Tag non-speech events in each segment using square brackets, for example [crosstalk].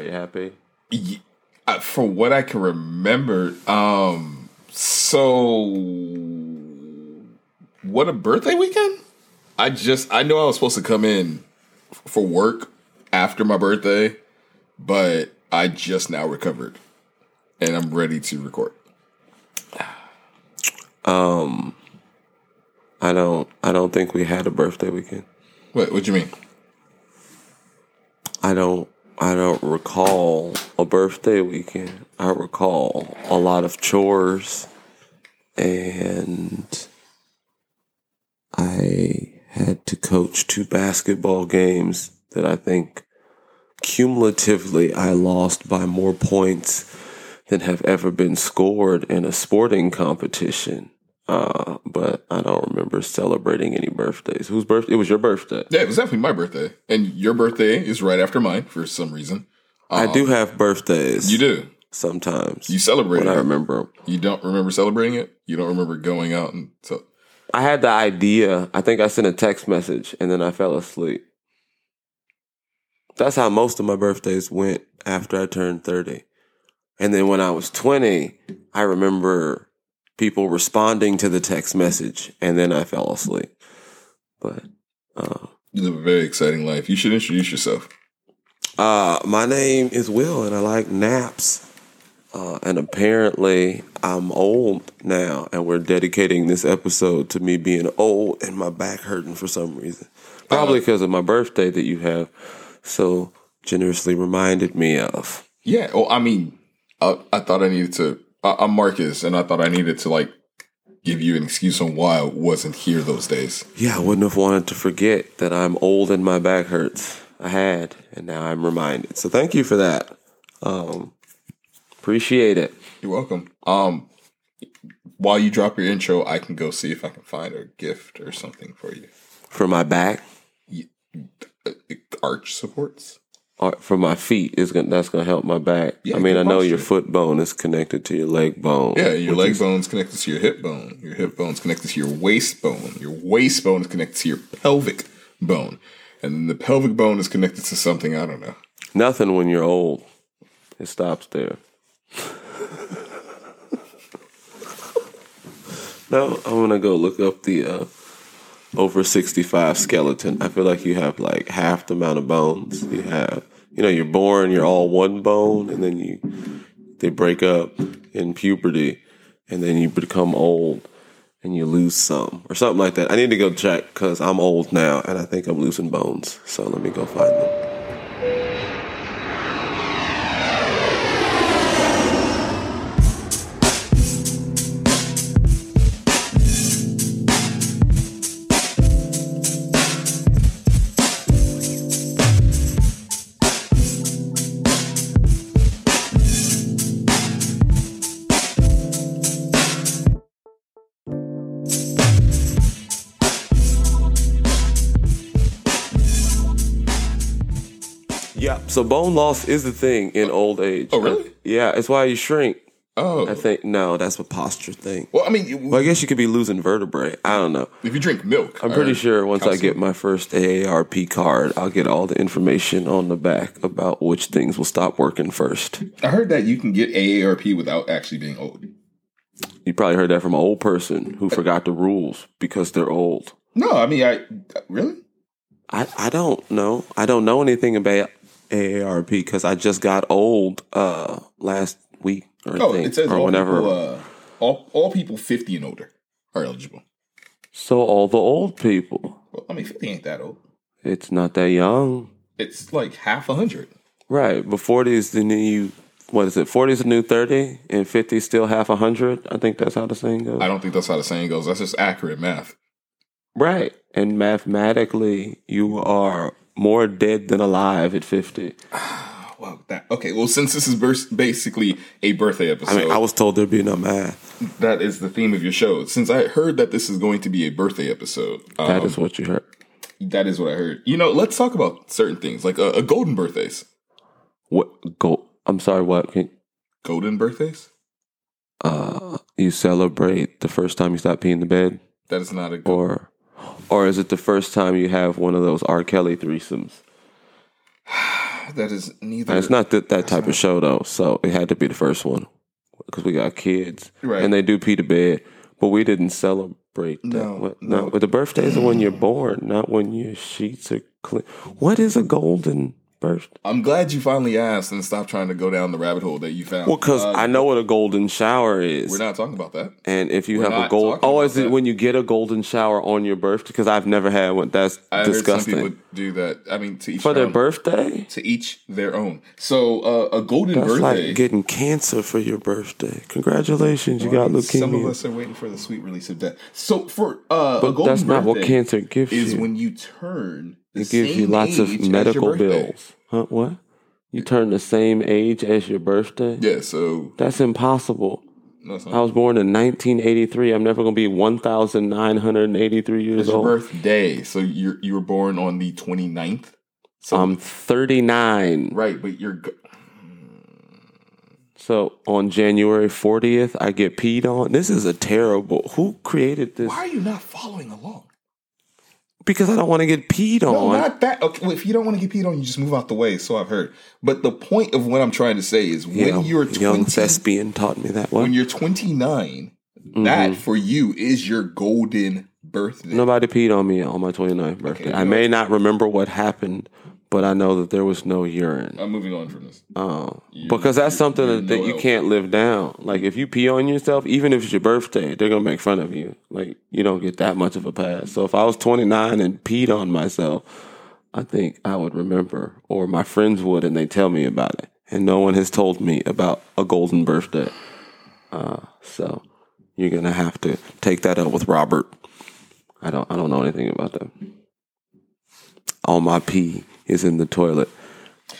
Are you happy? Ye- uh, For what I can remember, um, so what a birthday weekend! I just I know I was supposed to come in for work after my birthday, but I just now recovered and I'm ready to record. [sighs] Um, I don't. I don't think we had a birthday weekend. What what do you mean? I don't. I don't recall a birthday weekend. I recall a lot of chores, and I had to coach two basketball games that I think cumulatively I lost by more points than have ever been scored in a sporting competition. Uh, but I don't remember celebrating any birthdays. Whose birthday? It was your birthday. Yeah, it was definitely my birthday, and your birthday is right after mine for some reason. I do have birthdays. You do. sometimes. You celebrate when I remember. You don't remember celebrating it. You don't remember going out and so. I had the idea. I think I sent a text message and then I fell asleep. That's how most of my birthdays went after I turned 30. And then when I was 20, I remember people responding to the text message and then I fell asleep. But uh, You live a very exciting life. You should introduce yourself. Uh, my name is Will, and I like naps. Uh, and apparently, I'm old now, and we're dedicating this episode to me being old and my back hurting for some reason. Probably because of my birthday that you have so generously reminded me of. Yeah. Well, I mean, I, I thought I needed to. I'm Marcus, and I thought I needed to like give you an excuse on why I wasn't here those days. Yeah, I wouldn't have wanted to forget that I'm old and my back hurts. I had, and now I'm reminded. So thank you for that. Um, appreciate it. You're welcome. Um, while you drop your intro, I can go see if I can find a gift or something for you. For my back, Uh, Arch supports. Or for my feet is gonna that's gonna help my back. Yeah, I mean, I know your foot bone is connected to your leg bone. Yeah, your leg is- bone's connected to your hip bone. Your hip bone's connected to your waist bone. Your waist bone is connected to your pelvic bone. And then the pelvic bone is connected to something, I don't know. Nothing when you're old. It stops there. [laughs] now I'm gonna go look up the uh, over 65 skeleton. I feel like you have like half the amount of bones you have. You know, you're born, you're all one bone, and then you they break up in puberty, and then you become old and you lose some or something like that. I need to go check because I'm old now and I think I'm losing bones. So let me go find them. So bone loss is the thing in old age. Oh, really? Yeah, it's why you shrink. Oh. I think no, that's a posture thing. well, I mean, Well, I guess you could be losing vertebrae. I don't know. if you drink milk. I'm pretty sure once I get my first AARP card, I'll get all the information on the back about which things will stop working first. I heard that you can get AARP without actually being old. You probably heard that from an old person who forgot the rules because they're old. No, I mean, I really. I, I don't know. I don't know anything about AARP because I just got old uh last week or, Oh, think, it says or all whenever. people, uh, all all people fifty and older are eligible. so all the old people. Well, I mean, fifty ain't that old. It's not that young. It's like half a hundred. Right. But 40 is the new, what is it? 40 is the new 30 and 50 is still half a hundred. I think that's how the saying goes. I don't think that's how the saying goes. That's just accurate math. Right. And mathematically, you are more dead than alive at 50. [sighs] Well, that okay. Well, since this is basically a birthday episode, I mean, I was told there'd be no math. that is the theme of your show. Since I heard that this is going to be a birthday episode, um, That is what you heard. that is what I heard. You know, let's talk about certain things like uh, a golden birthdays. What? Go. I'm sorry, what? Can, Golden birthdays. uh, you celebrate the first time you stop peeing the bed? That is not a. Go- Or, or is it the first time you have one of those R. Kelly threesomes? [sighs] that is neither. It's not that, that type of show though, so it had to be the first one because we got kids, Right. And they do pee to bed, but we didn't celebrate. That. What- no. no. But the birthdays are when you're born, not when your sheets are clean. What is a golden birthday? I'm glad you finally asked and stopped trying to go down the rabbit hole that you found. Well, because Uh, I know what a golden shower is. we're not talking about that. And if you We're have a not gold, oh, about is it when you get a golden shower on your birthday? Because I've never had one. That's I disgusting. heard some people do that. I mean, to each For their their own. birthday, to each their own. So uh, a golden that's birthday. like getting cancer for your birthday. Congratulations, you got leukemia. Some of us are waiting for the sweet release of death. So for uh, a but golden that's not what cancer gives is you. when you turn. It gives you lots of medical bills. Huh? What? You turn the same age as your birthday? Yeah. So That's impossible. I was born in 1983. I'm never going to be 1,983 years It's your old. birthday. So you you were born on the 29th. So I'm 39. right, but you're go- So on January 40th, I get peed on. This is a terrible. Who created this? why are you not following along? Because I don't want to get peed No, on. not that. Okay, well, if you don't want to get peed on, you just move out the way. So I've heard. But the point of what I'm trying to say is when Yeah, you're young 20, thespian taught me that. When you're 29, Mm-hmm. that for you is your golden birthday. Nobody peed on me on my 29th birthday. you I may not remember what happened, but I know that there was no urine. I'm moving on from this. Oh, because that's something that, that no you help. can't live down. Like if you pee on yourself, even if it's your birthday, they're gonna make fun of you. Like you don't get that much of a pass. So if I was 29 and peed on myself, I think I would remember, or my friends would, and they tell me about it. And no one has told me about a golden birthday. Uh, so you're gonna have to take that up with Robert. I don't. I don't know anything about that. All my pee is in the toilet,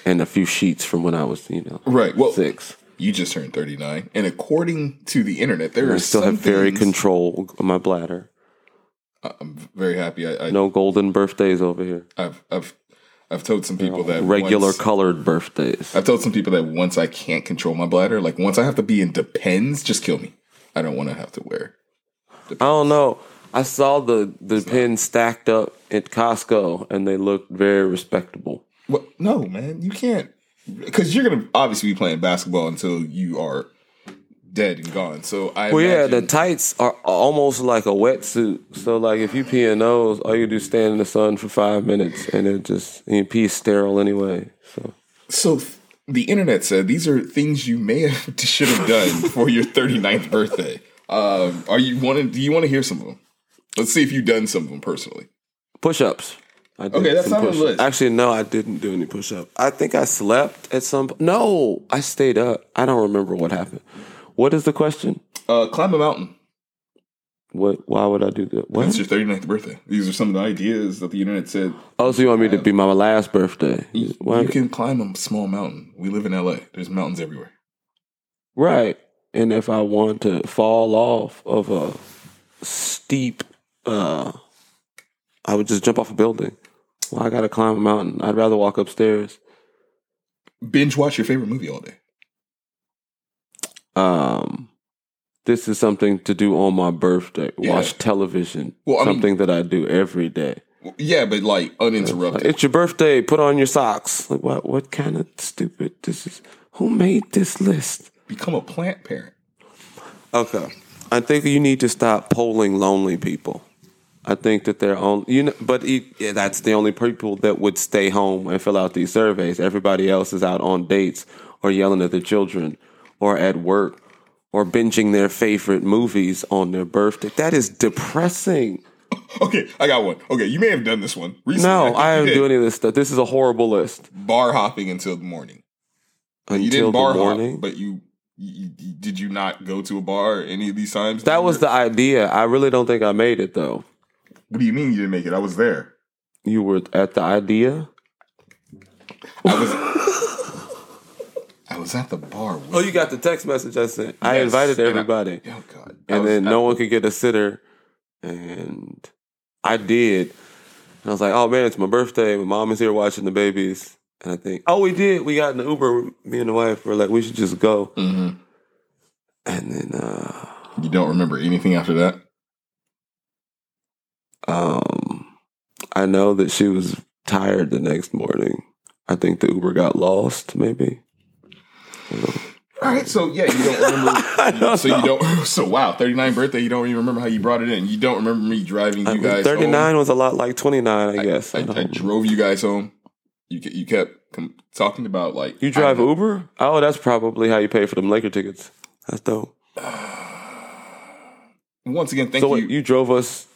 and a few sheets from when I was, you know, Right. Well, six. you just turned 39, and according to the internet, there I are still some have very control of my bladder. I'm very happy. I, I No golden birthdays over here. I've I've I've told some people that Regular once- colored birthdays. I've told some people that once I can't control my bladder, like once I have to be in depends, just kill me. I don't want to have to wear. I don't know. I saw the the pins stacked up at Costco, and they looked very respectable. What? No, man, you can't because you're gonna obviously be playing basketball until you are dead and gone. So I Well, yeah, the tights are almost like a wetsuit. So, like, if you pee in those, all you do is stand in the sun for five minutes, and it just and pee is sterile anyway. So, so th- the internet said these are things you may have [laughs] should have done for your 39th birthday. Um, are you want Do you want to hear some of them? Let's see if you've done some of them personally. push-ups. Okay, that's not on the list. Actually, no, I didn't do any push-up. I think I slept at some. No, I stayed up. I don't remember what happened. What is the question? Uh, climb a mountain. What? Why would I do that? It's What? your 39th birthday. These are some of the ideas that the internet said Oh, so you want me to be my last birthday? Why? you can climb a small mountain. We live in LA. There's mountains everywhere. Right. And if I want to fall off of a steep, uh, I would just jump off a building. Well, I got to climb a mountain. I'd rather walk upstairs. Binge watch your favorite movie all day. Um, this is something to do on my birthday. Yeah. Watch television. Well, I mean- something that I do every day. Yeah, but like Like, uninterrupted. it's your birthday. Put on your socks. Like what? What kind of stupid? This is. Who made this list? Become a plant parent. Okay. I think you need to stop polling lonely people. I think that they're on you know, but it, yeah, that's the only people that would stay home and fill out these surveys. Everybody else is out on dates or yelling at their children or at work or binging their favorite movies on their birthday. That is depressing. [laughs] Okay, I got one. Okay, you may have done this one recently. No, I haven't doing any of this stuff. This is a horrible list. bar hopping until the morning. Until you didn't bar morning. hop, but you, you, you- did you not go to a bar any of these times? that was the idea. I really don't think I made it though. What do you mean you didn't make it? I was there. You were at the idea. I was. I was at the bar. With, Oh, you got the text message I sent. I Yes, invited and I- everybody. oh God! I and was then at- no one could get a sitter, and I did. And I was like, "Oh man, it's my birthday. My mom is here watching the babies." And I think, "Oh, we did. We got in the Uber. Me and the wife were like, we should just go." Mhm. And then, uh, You don't remember anything after that? Um, I know that she was tired the next morning. I think the Uber got lost. Maybe. All right, so yeah, you don't remember. [laughs] don't so you don't. [laughs] So wow, 39th birthday. You don't even remember how you brought it in. You don't remember me driving you guys. Thirty home. nine was a lot like twenty nine. I guess. I, I I drove you guys home. You you kept talking about like you drive Uber? Oh, that's probably how you pay for them Laker tickets. That's dope. [sighs] Once again, thank So you. what, you drove us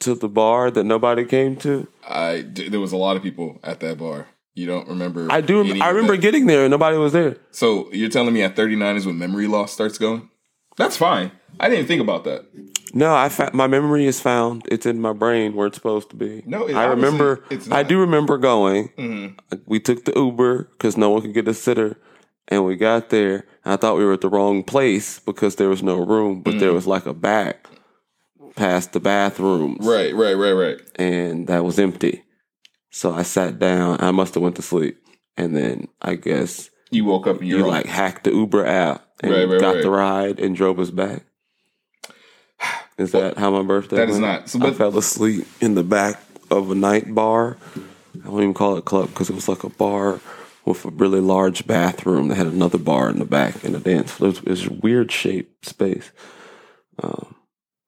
to the bar that nobody came to? I there was a lot of people at that bar. You don't remember? I do. I remember that. getting there and nobody was there. So you're telling me at 39 is when memory loss starts going? That's fine. I didn't think about that. No, I fa- my memory is found. It's in my brain where it's supposed to be. No, it- I remember. I. Mm-hmm. do remember going. We took the Uber because no one could get a sitter, and we got there. I thought we were at the wrong place because there was no room, but Mm. there was like a back past the bathrooms, Right, right, right, right. and that was empty. So I sat down. I must have went to sleep, and then I guess You woke up and you're like, like hacked the Uber app and Right, right, got right. the ride and drove us back. [sighs] Is that how my birthday? That is went? not. So, I fell asleep in the back of a night bar. I won't even call it a club because it was like a bar with a really large bathroom that had another bar in the back and a dance floor. It was, it was a weird shaped space, um,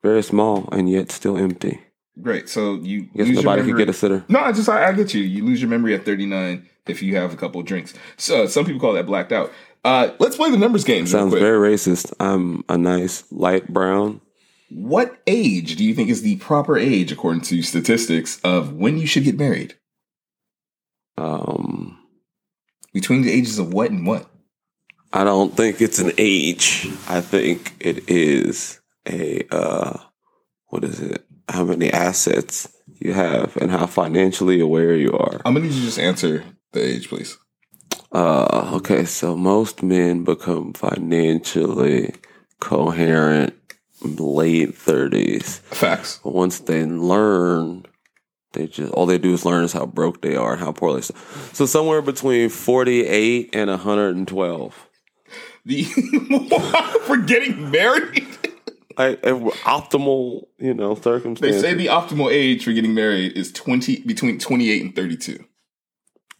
very small and yet still empty. great. So you I guess nobody could get a sitter. No, I just I, I get you. You lose your memory at 39 if you have a couple of drinks. So some people call that blacked out. Uh, let's play the numbers game. Sounds quick. very racist. I'm a nice light brown. What age do you think is the proper age, according to statistics, of when you should get married? Um, Between the ages of what and what? I don't think it's an age. I think it is a uh what is it? How many assets you have and how financially aware you are. I'm gonna need you to just answer the age, please. Uh okay, so most men become financially coherent late 30s. Facts. Once they learn they just all they do is learn is how broke they are and how poor they so, so somewhere between 48 and 112. The [laughs] for getting married. [laughs] like optimal, you know, circumstance. They say the optimal age for getting married is 20 between 28 and 32.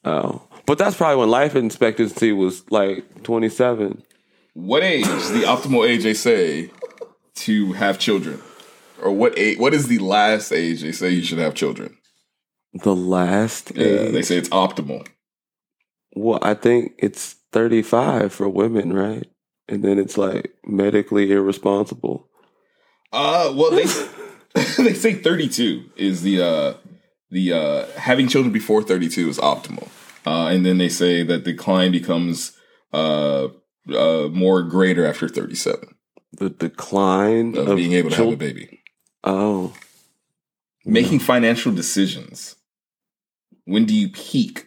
oh, but that's probably when life expectancy was like twenty seven. What age is the optimal age they say to have children? Or what age, what is the last age they say you should have children? The last, Yeah, age, they say it's optimal. well, I think it's thirty five for women, right? And then it's like medically irresponsible. Uh, well, they [laughs] they say 32 is the uh the uh having children before 32 is optimal. Uh, and then they say that decline becomes uh uh more greater after 37 The decline of of being able to have a baby. Oh, Making financial decisions. When do you peak?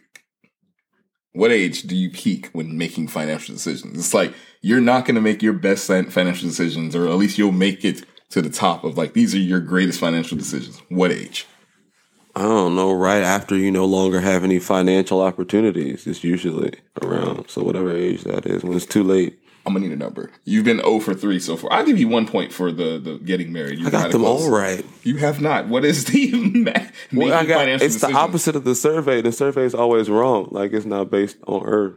What age do you peak when making financial decisions? It's like you're not going to make your best financial decisions, or at least you'll make it to the top of like these are your greatest financial decisions. What age? I don't know. Right after you no longer have any financial opportunities, it's usually around. So whatever age that is, when it's too late. I'm gonna need a number. You've been 0 for three so far. I'll give you one point for the the getting married. You I got them all right. You have not. What is the [laughs] Well, I got, it's the opposite of the survey. The survey is always wrong. Like it's not based on Earth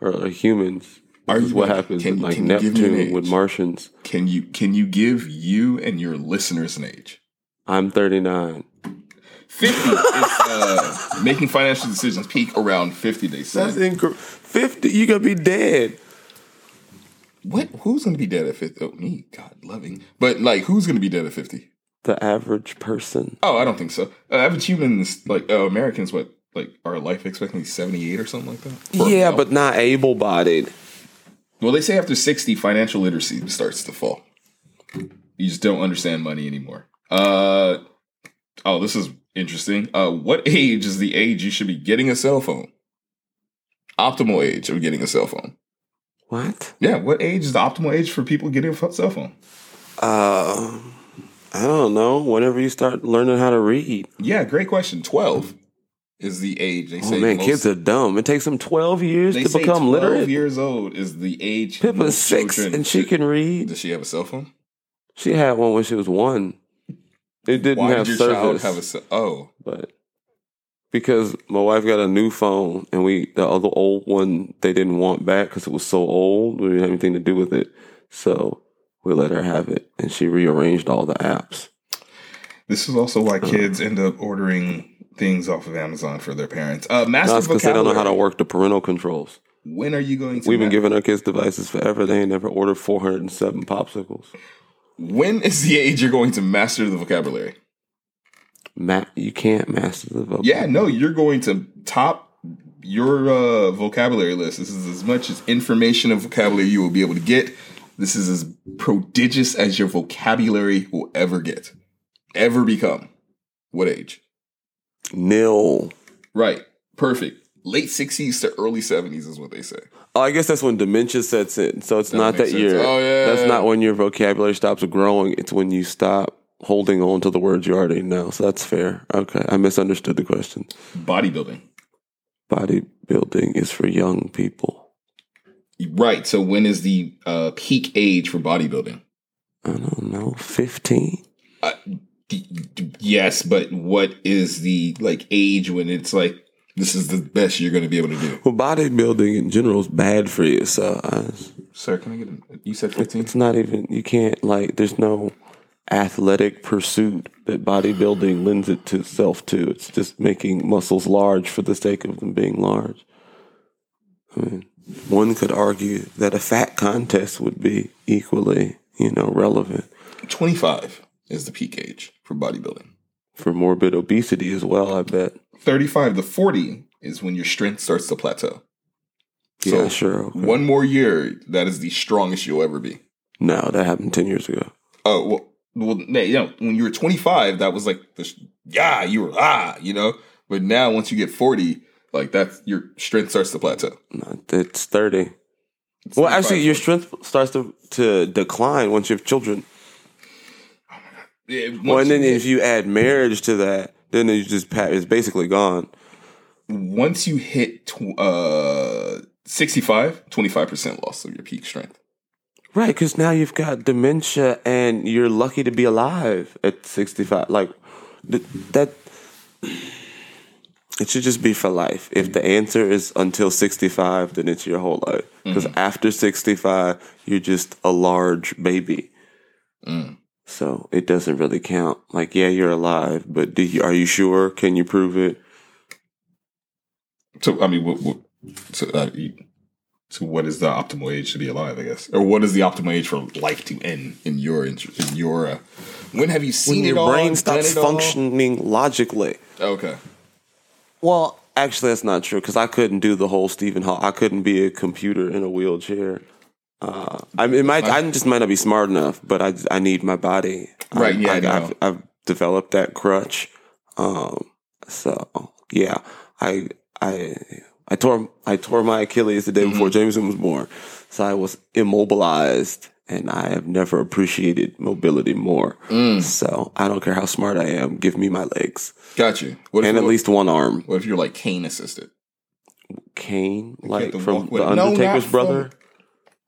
or, or humans. Are This is you- what happens can like can you give me an Neptune with? Martians. Can you can you give you and your listeners an age? I'm 39. 50 is uh, [laughs] making financial decisions peak around 50. They say. That's incorrect. 50, you gonna be dead. what? Who's gonna be dead at 50? Oh, me, God loving. But like, who's gonna be dead at 50? The average person. Oh, I don't think so. Uh, average humans, like uh, Americans, what like our life expectancy 78 or something like that. For Yeah, but not able bodied. Well, they say after 60, financial literacy starts to fall. You just don't understand money anymore. Uh, oh, this is interesting. Uh, what age is the age you should be getting a cell phone? Optimal age of getting a cell phone. What? Yeah, what age is the optimal age for people getting a cell phone? Uh, I don't know. Whenever you start learning how to read. Yeah, great question. 12 is the age they Oh say. man, most- kids are dumb. It takes them 12 years to become 12 literate. years old is the age. Pippa's six and she can read. Does she have a cell phone? She had one when she was one. It didn't Why have did your child service, have a cell? Oh, but because my wife got a new phone and we the other old one they didn't want back because it was so old. We didn't have anything to do with it, so we let her have it, and she rearranged all the apps. This is also why uh. kids end up ordering things off of Amazon for their parents. Uh, master because they don't know how to work the parental controls. When are you going to? We've been giving our kids devices forever. They ain't never ordered 407 popsicles. When is the age you're going to master the vocabulary? Ma- you can't master the vocabulary. Yeah, no, you're going to top your uh, vocabulary list. This is as much as information and vocabulary you will be able to get. This is as prodigious as your vocabulary will ever get, ever become. What age? Nil. Right. Perfect. Late 60s to early 70s is what they say. Oh, I guess that's when dementia sets in. So it's not that sense. you're. Oh, yeah, That's not when your vocabulary stops growing. It's when you stop holding on to the words you already know. So that's fair. Okay, I misunderstood the question. Bodybuilding. Bodybuilding is for young people. Right. So when is the uh, peak age for bodybuilding? I don't know, fifteen. D- yes, but what is the like age when it's like this is the best you're going to be able to do? Well, bodybuilding in general is bad for you. So I, Sir, can I get a, you said 15? it's not even. You can't like. There's no athletic pursuit that bodybuilding lends itself to. It's just making muscles large for the sake of them being large. I mean, one could argue that a fat contest would be equally, you know, relevant 25 is the peak age for bodybuilding. for morbid obesity as well. I bet. 35 to 40 is when your strength starts to plateau. Yeah, sure. Okay. One more year, that is the strongest you'll ever be. No, that happened ten years ago. Oh, well, well, you know, when you were 25, that was like, the, yeah, you were, ah, you know? But now once you get 40, like that's, your strength starts to plateau. No, it's thirty. well, actually, your strength starts to, to decline once you have children. Yeah, Well, and then you if you add marriage to that, then it's just it's basically gone. once you hit tw- uh 65 25% loss of your peak strength Right, because now you've got dementia and you're lucky to be alive at 65. Like, th- that. It should just be for life. If the answer is until 65, then it's your whole life. Because after 65, you're just a large baby. So it doesn't really count. Like, yeah, you're alive, but do you, are you sure? Can you prove it? so i mean what, what so, uh, so what is the optimal age to be alive i guess or what is the optimal age for life to end in your in your uh, when have you seen When your all, brain stops it all? functioning logically. okay Well, actually, that's not true because I couldn't do the whole Stephen Hall. I couldn't be a computer in a wheelchair. Uh, I mean, might. I just might not be smart enough, but I I need my body. Right, I, yeah, I I, know. have I've developed that crutch. Um, so yeah, I I I tore I tore my Achilles the day before Mm-hmm. Jameson was born, so I was immobilized. And I have never appreciated mobility more. Mm. So I don't care how smart I am. Give me my legs got you what and at what, least one arm. what if you're like cane assisted Kane, like from the Undertaker's not brother.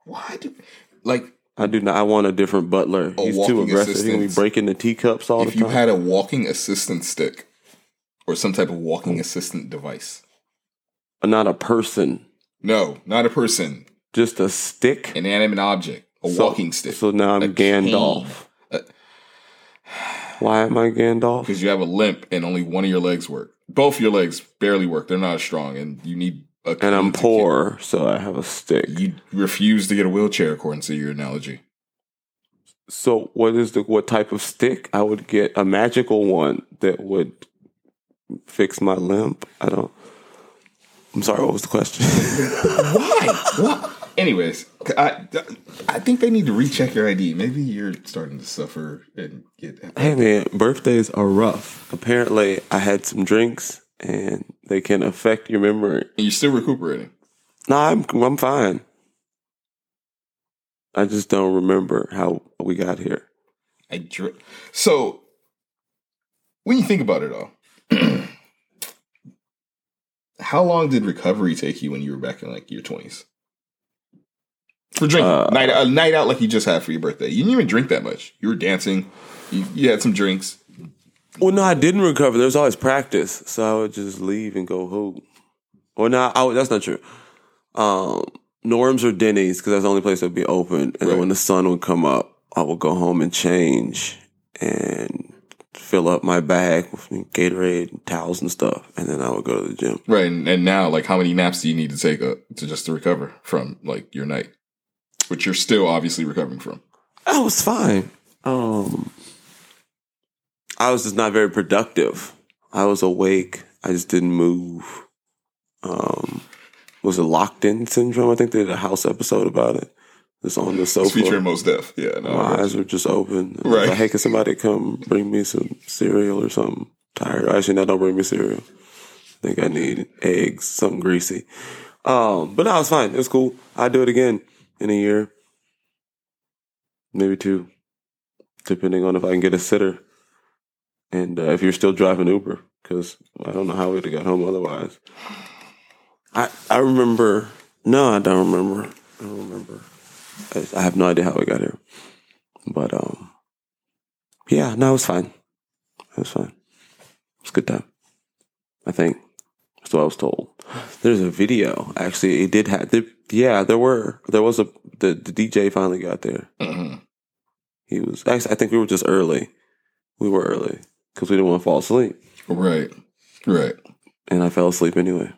Why do like I do not. I want a different butler. A He's too walking aggressive. He's gonna be breaking the teacups all if the you had a walking assistant stick or some type of walking assistant device not a person, no not a person just a stick. An inanimate object a So- walking stick So now I'm A Gandalf. Uh, Why am I Gandalf? because you have a limp and only one of your legs work. Both your legs barely work. They're not as strong, and you need a. And I'm poor, so I have a stick. You refuse to get a wheelchair, according to your analogy. So what is the what type of stick? I would get a magical one that would fix my limp. I don't. I'm sorry. What was the question? [laughs] Why? what? Anyways, I I think they need to recheck your ID. Maybe you're starting to suffer and get. Hey man, birthdays are rough. Apparently, I had some drinks and they can affect your memory. And you're still recuperating. No, I'm I'm fine. I just don't remember how we got here. I dr- so when you think about it all, [clears throat] how long did recovery take you when you were back in like your twenties? For drinking, Uh, night a night out like you just had for your birthday. You didn't even drink that much. You were dancing. You, you had some drinks. Well, no, I didn't recover. There was always practice, so I would just leave and go hoop. Or no, I, that's not true. Um, Norm's or Denny's because that's the only place that would be open. And then Right. when the sun would come up, I would go home and change and fill up my bag with Gatorade, and towels, and stuff, and then I would go to the gym. Right, and, and now, like, how many naps do you need to take uh, to just to recover from like your night, which you're still obviously recovering from? I was fine. Um, I was just not very productive. I was awake. I just didn't move. Um, was it locked in syndrome? I think they did a house episode about it. Just on the It's sofa. featuring Mos Def. Yeah, no, My eyes were just open. Right. Like, hey, can somebody come bring me some cereal or something? Tired. Actually, no, don't bring me cereal. I think I need eggs, something greasy. Um, but no, it was fine. It was cool. I'd do it again in a year, maybe two, depending on if I can get a sitter. And uh, if you're still driving Uber, because I don't know how we'd have got home otherwise. I I remember. No, I don't remember. I don't remember. I, I have no idea how we got here. But um, yeah, no, it was fine. It was fine. It was a good time. I think that's what I was told. There's a video actually. It did have. There, yeah, there were. There was a. The, the DJ finally got there. Mhm. He was actually. I think we were just early. We were early because we didn't want to fall asleep, right, right. and I fell asleep anyway.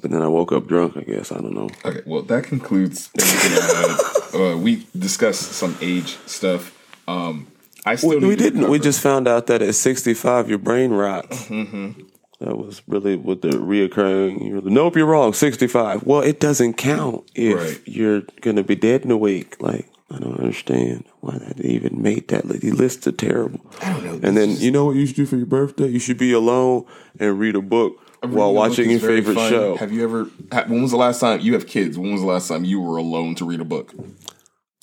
But then I woke up drunk. I guess I don't know. Okay, well, that concludes everything I had. [laughs] Uh, we discussed some age stuff. Um, I still We, we didn't. We just found out that at 65, your brain rots. That was really what the reoccurring. You're like, nope, you're wrong. 65. Well, it doesn't count if Right. you're going to be dead in a week. Like, I don't understand why that even made that. Like, the lists are terrible. I don't know. And then, you know what you should do for your birthday? You should be alone and read a book while Reading a book watching your favorite fun. show. Have you ever? When was the last time you have kids? When was the last time you were alone to read a book?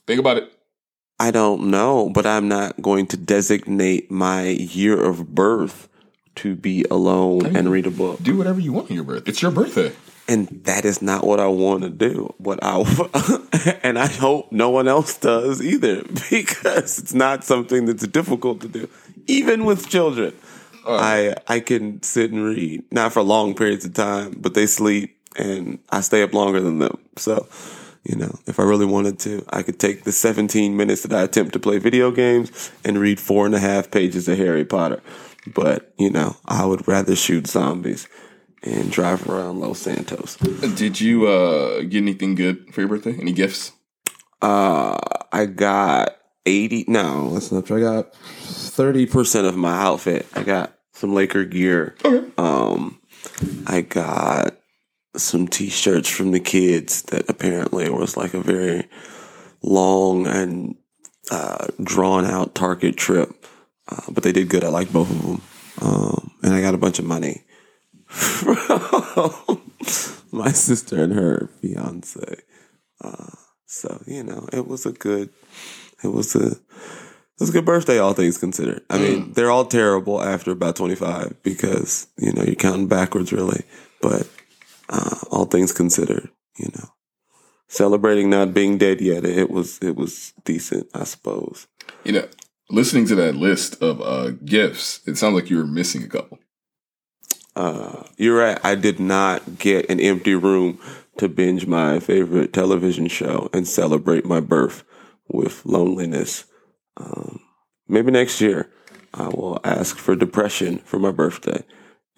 Think about it. I don't know, but I'm not going to designate my year of birth to be alone and read a book. Do whatever you want on your birthday. It's your birthday. And that is not what I want to do. What I [laughs] and I hope no one else does either, [laughs] because it's not something that's difficult to do, even with children. Oh. I I can sit and read, not for long periods of time, but they sleep and I stay up longer than them. So, you know, if I really wanted to, I could take the 17 minutes that I attempt to play video games and read four and a half pages of Harry Potter. But, you know, I would rather shoot zombies and drive around Los Santos. Did you uh, get anything good for your birthday? Any gifts? Uh, I got 80, no, that's not true. I got 30% of my outfit. I got some Laker gear. Okay. Um, I got some t-shirts from the kids that apparently was like a very long and uh, drawn out Target trip. Uh, but they did good. I like both of them. Um, and I got a bunch of money from [laughs] my sister and her fiance. Uh, so you know, it was a good, it was a, it was a good birthday, all things considered. I mean, they're all terrible after about twenty five because you know you're counting backwards, really. But uh, all things considered, you know, celebrating not being dead yet, it was it was decent, I suppose. You know, listening to that list of uh, gifts, it sounds like you were missing a couple. Uh, you're right. I did not get an empty room to binge my favorite television show and celebrate my birth with loneliness. Um, maybe next year I will ask for depression for my birthday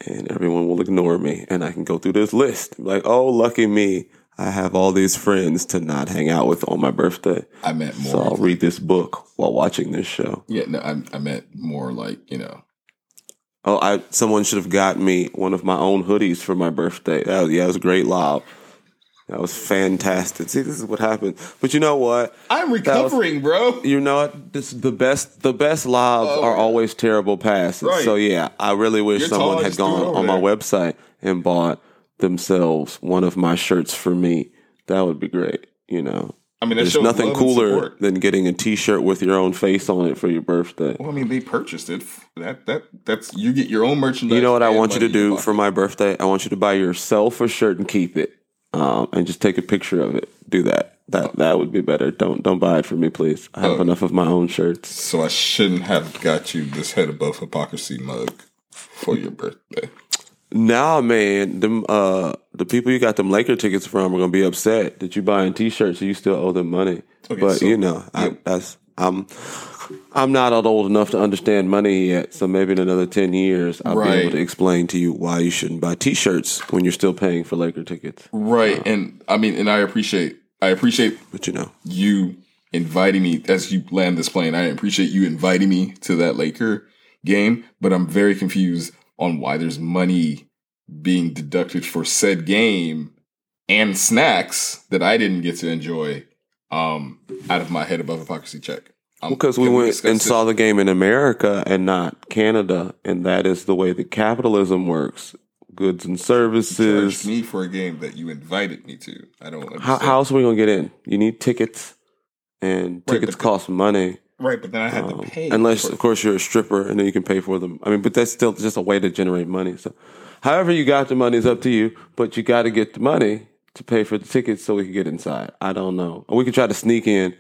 and everyone will ignore me and I can go through this list. Like, oh, lucky me. I have all these friends to not hang out with on my birthday. I meant more. So I'll read this book while watching this show. yeah, no, I, I meant more like you know. Oh, I someone should have got me one of my own hoodies for my birthday. That was, yeah, it was a great lob. That was fantastic. See, this is what happened. But you know what? I'm was- recovering, bro. You know what? This the best. The best lobs Oh, are always terrible passes. Right. So yeah, I really wish You're someone had just throw it gone on my website and bought themselves one of my shirts for me. That would be great. You know, I mean, there's nothing cooler than getting a T-shirt with your own face on it for your birthday. Well, I mean, they purchased it. That that that's you get your own merchandise. You know what I want you to money in your do for my birthday? I want you to buy yourself a shirt and keep it, um, and just take a picture of it. Do that. That that would be better. Don't don't buy it for me, please. I have Oh. enough of my own shirts. So I shouldn't have got you this head above hypocrisy mug for your birthday. Nah, man, them uh the people you got them Laker tickets from are gonna be upset that you're buying T-shirts and you still owe them money. Okay, but so- you know, I, that's I'm I'm not old enough to understand money yet. So maybe in another ten years, I'll be able to explain to you why you shouldn't buy T-shirts when you're still paying for Laker tickets. Right. And I mean, and I appreciate, I appreciate But you know, you inviting me as you land this plane. I appreciate you inviting me to that Laker game, but I'm very confused on why there's money being deducted for said game and snacks that I didn't get to enjoy um, out of my head above hypocrisy check. Um, because we went and this? saw the game in America and not Canada, and that is the way that capitalism works. Goods and services. Me for a game that you invited me to. I don't understand. How, how else are we gonna get in? You need tickets, and Right, tickets the- cost money. Right, but then I had Um, to pay. unless, for- of course, you're a stripper, and then you can pay for them. I mean, but that's still just a way to generate money. So, however you got the money is up to you, but you got to get the money to pay for the tickets so we can get inside. I don't know. We could try to sneak in,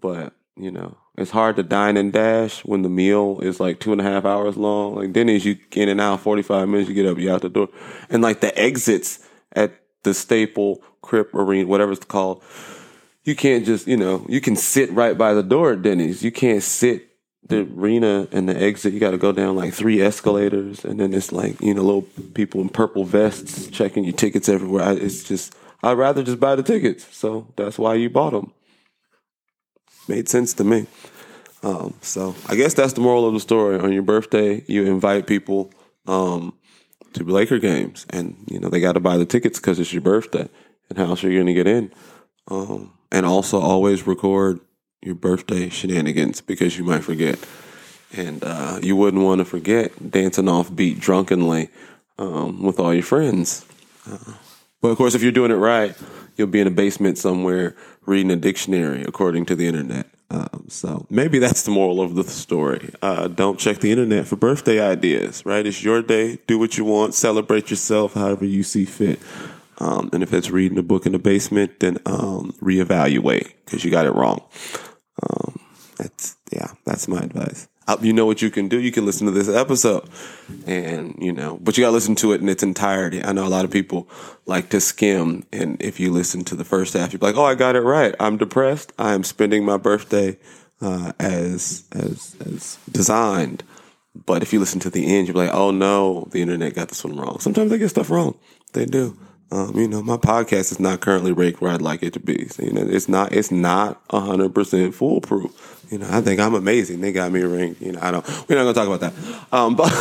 but you know, it's hard to dine and dash when the meal is like two and a half hours long. Like Denny's, you in and out forty five minutes, you get up, you out the door, and like the exits at the Staple Crip Arena, whatever it's called you can't just you know you can sit right by the door at Denny's. You can't sit the arena and the exit. You got to go down like three escalators, and then it's like you know little people in purple vests checking your tickets everywhere. I, it's just I'd rather just buy the tickets, so that's why you bought them. Made sense to me. Um, so I guess that's the moral of the story. On your birthday, you invite people um, to Laker games, and you know they got to buy the tickets because it's your birthday. And how else are you going to get in? Um, and also always record your birthday shenanigans because you might forget. And uh, you wouldn't want to forget dancing off beat drunkenly um, with all your friends. Uh, but of course, if you're doing it right, you'll be in a basement somewhere reading a dictionary, according to the internet. Um, so maybe that's the moral of the story. Uh, don't check the internet for birthday ideas, right? It's your day. Do what you want. Celebrate yourself however you see fit. Um, and if it's reading a book in the basement, then um, reevaluate because you got it wrong. Um, that's yeah, that's my advice. Uh, you know what you can do? You can listen to this episode, and you know, but you got to listen to it in its entirety. I know a lot of people like to skim, and if you listen to the first half, you're like, "Oh, I got it right. I'm depressed. I am spending my birthday uh, as as as designed." But if you listen to the end, you're like, "Oh no, the internet got this one wrong." Sometimes they get stuff wrong. They do. Um, you know, my podcast is not currently ranked where I'd like it to be. So, you know, it's not it's not hundred percent foolproof. You know, I think I'm amazing. They got me ranked. You know, I don't. We're not gonna talk about that. Um, but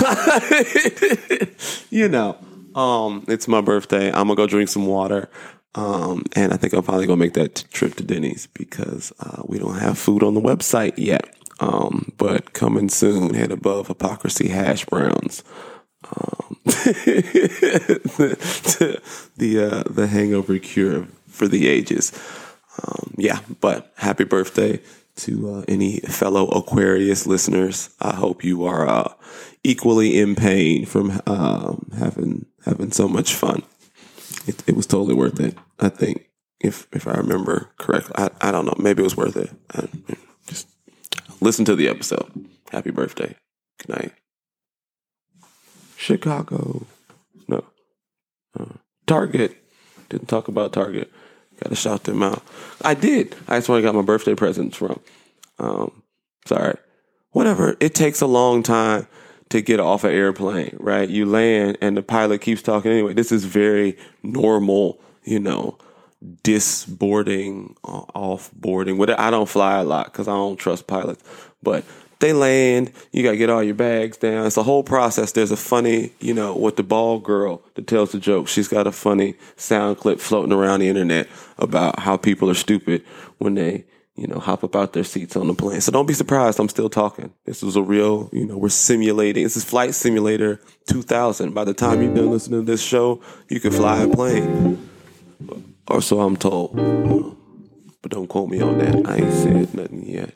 [laughs] you know, um, it's my birthday. I'm gonna go drink some water. Um, and I think I'm probably gonna make that t- trip to Denny's because uh, we don't have food on the website yet. Um, but coming soon, head above hypocrisy hash browns. Um, the [laughs] the, uh, the hangover cure for the ages. Um, yeah, but happy birthday to uh, any fellow Aquarius listeners. I hope you are uh, equally in pain from um, having having so much fun. It, it was totally worth it. I think if if I remember correctly, I, I don't know. Maybe it was worth it. I, just listen to the episode. Happy birthday. Good night. Chicago. No. Uh, Target. Didn't talk about Target. Got to shout them out. I did. That's where I got my birthday presents from. Um, sorry. Whatever. It takes a long time to get off an airplane, right? You land and the pilot keeps talking anyway. This is very normal, you know, disboarding, uh, offboarding. What I don't fly a lot because I don't trust pilots, but they land. You got to get all your bags down. It's a whole process. There's a funny, you know, with the ball girl that tells the joke. She's got a funny sound clip floating around the internet about how people are stupid when they, you know, hop up out their seats on the plane. So don't be surprised. I'm still talking. This is a real, you know, we're simulating. This is Flight Simulator 2000. By the time you're done listening to this show, you can fly a plane. Or so I'm told. But don't quote me on that. I ain't said nothing yet.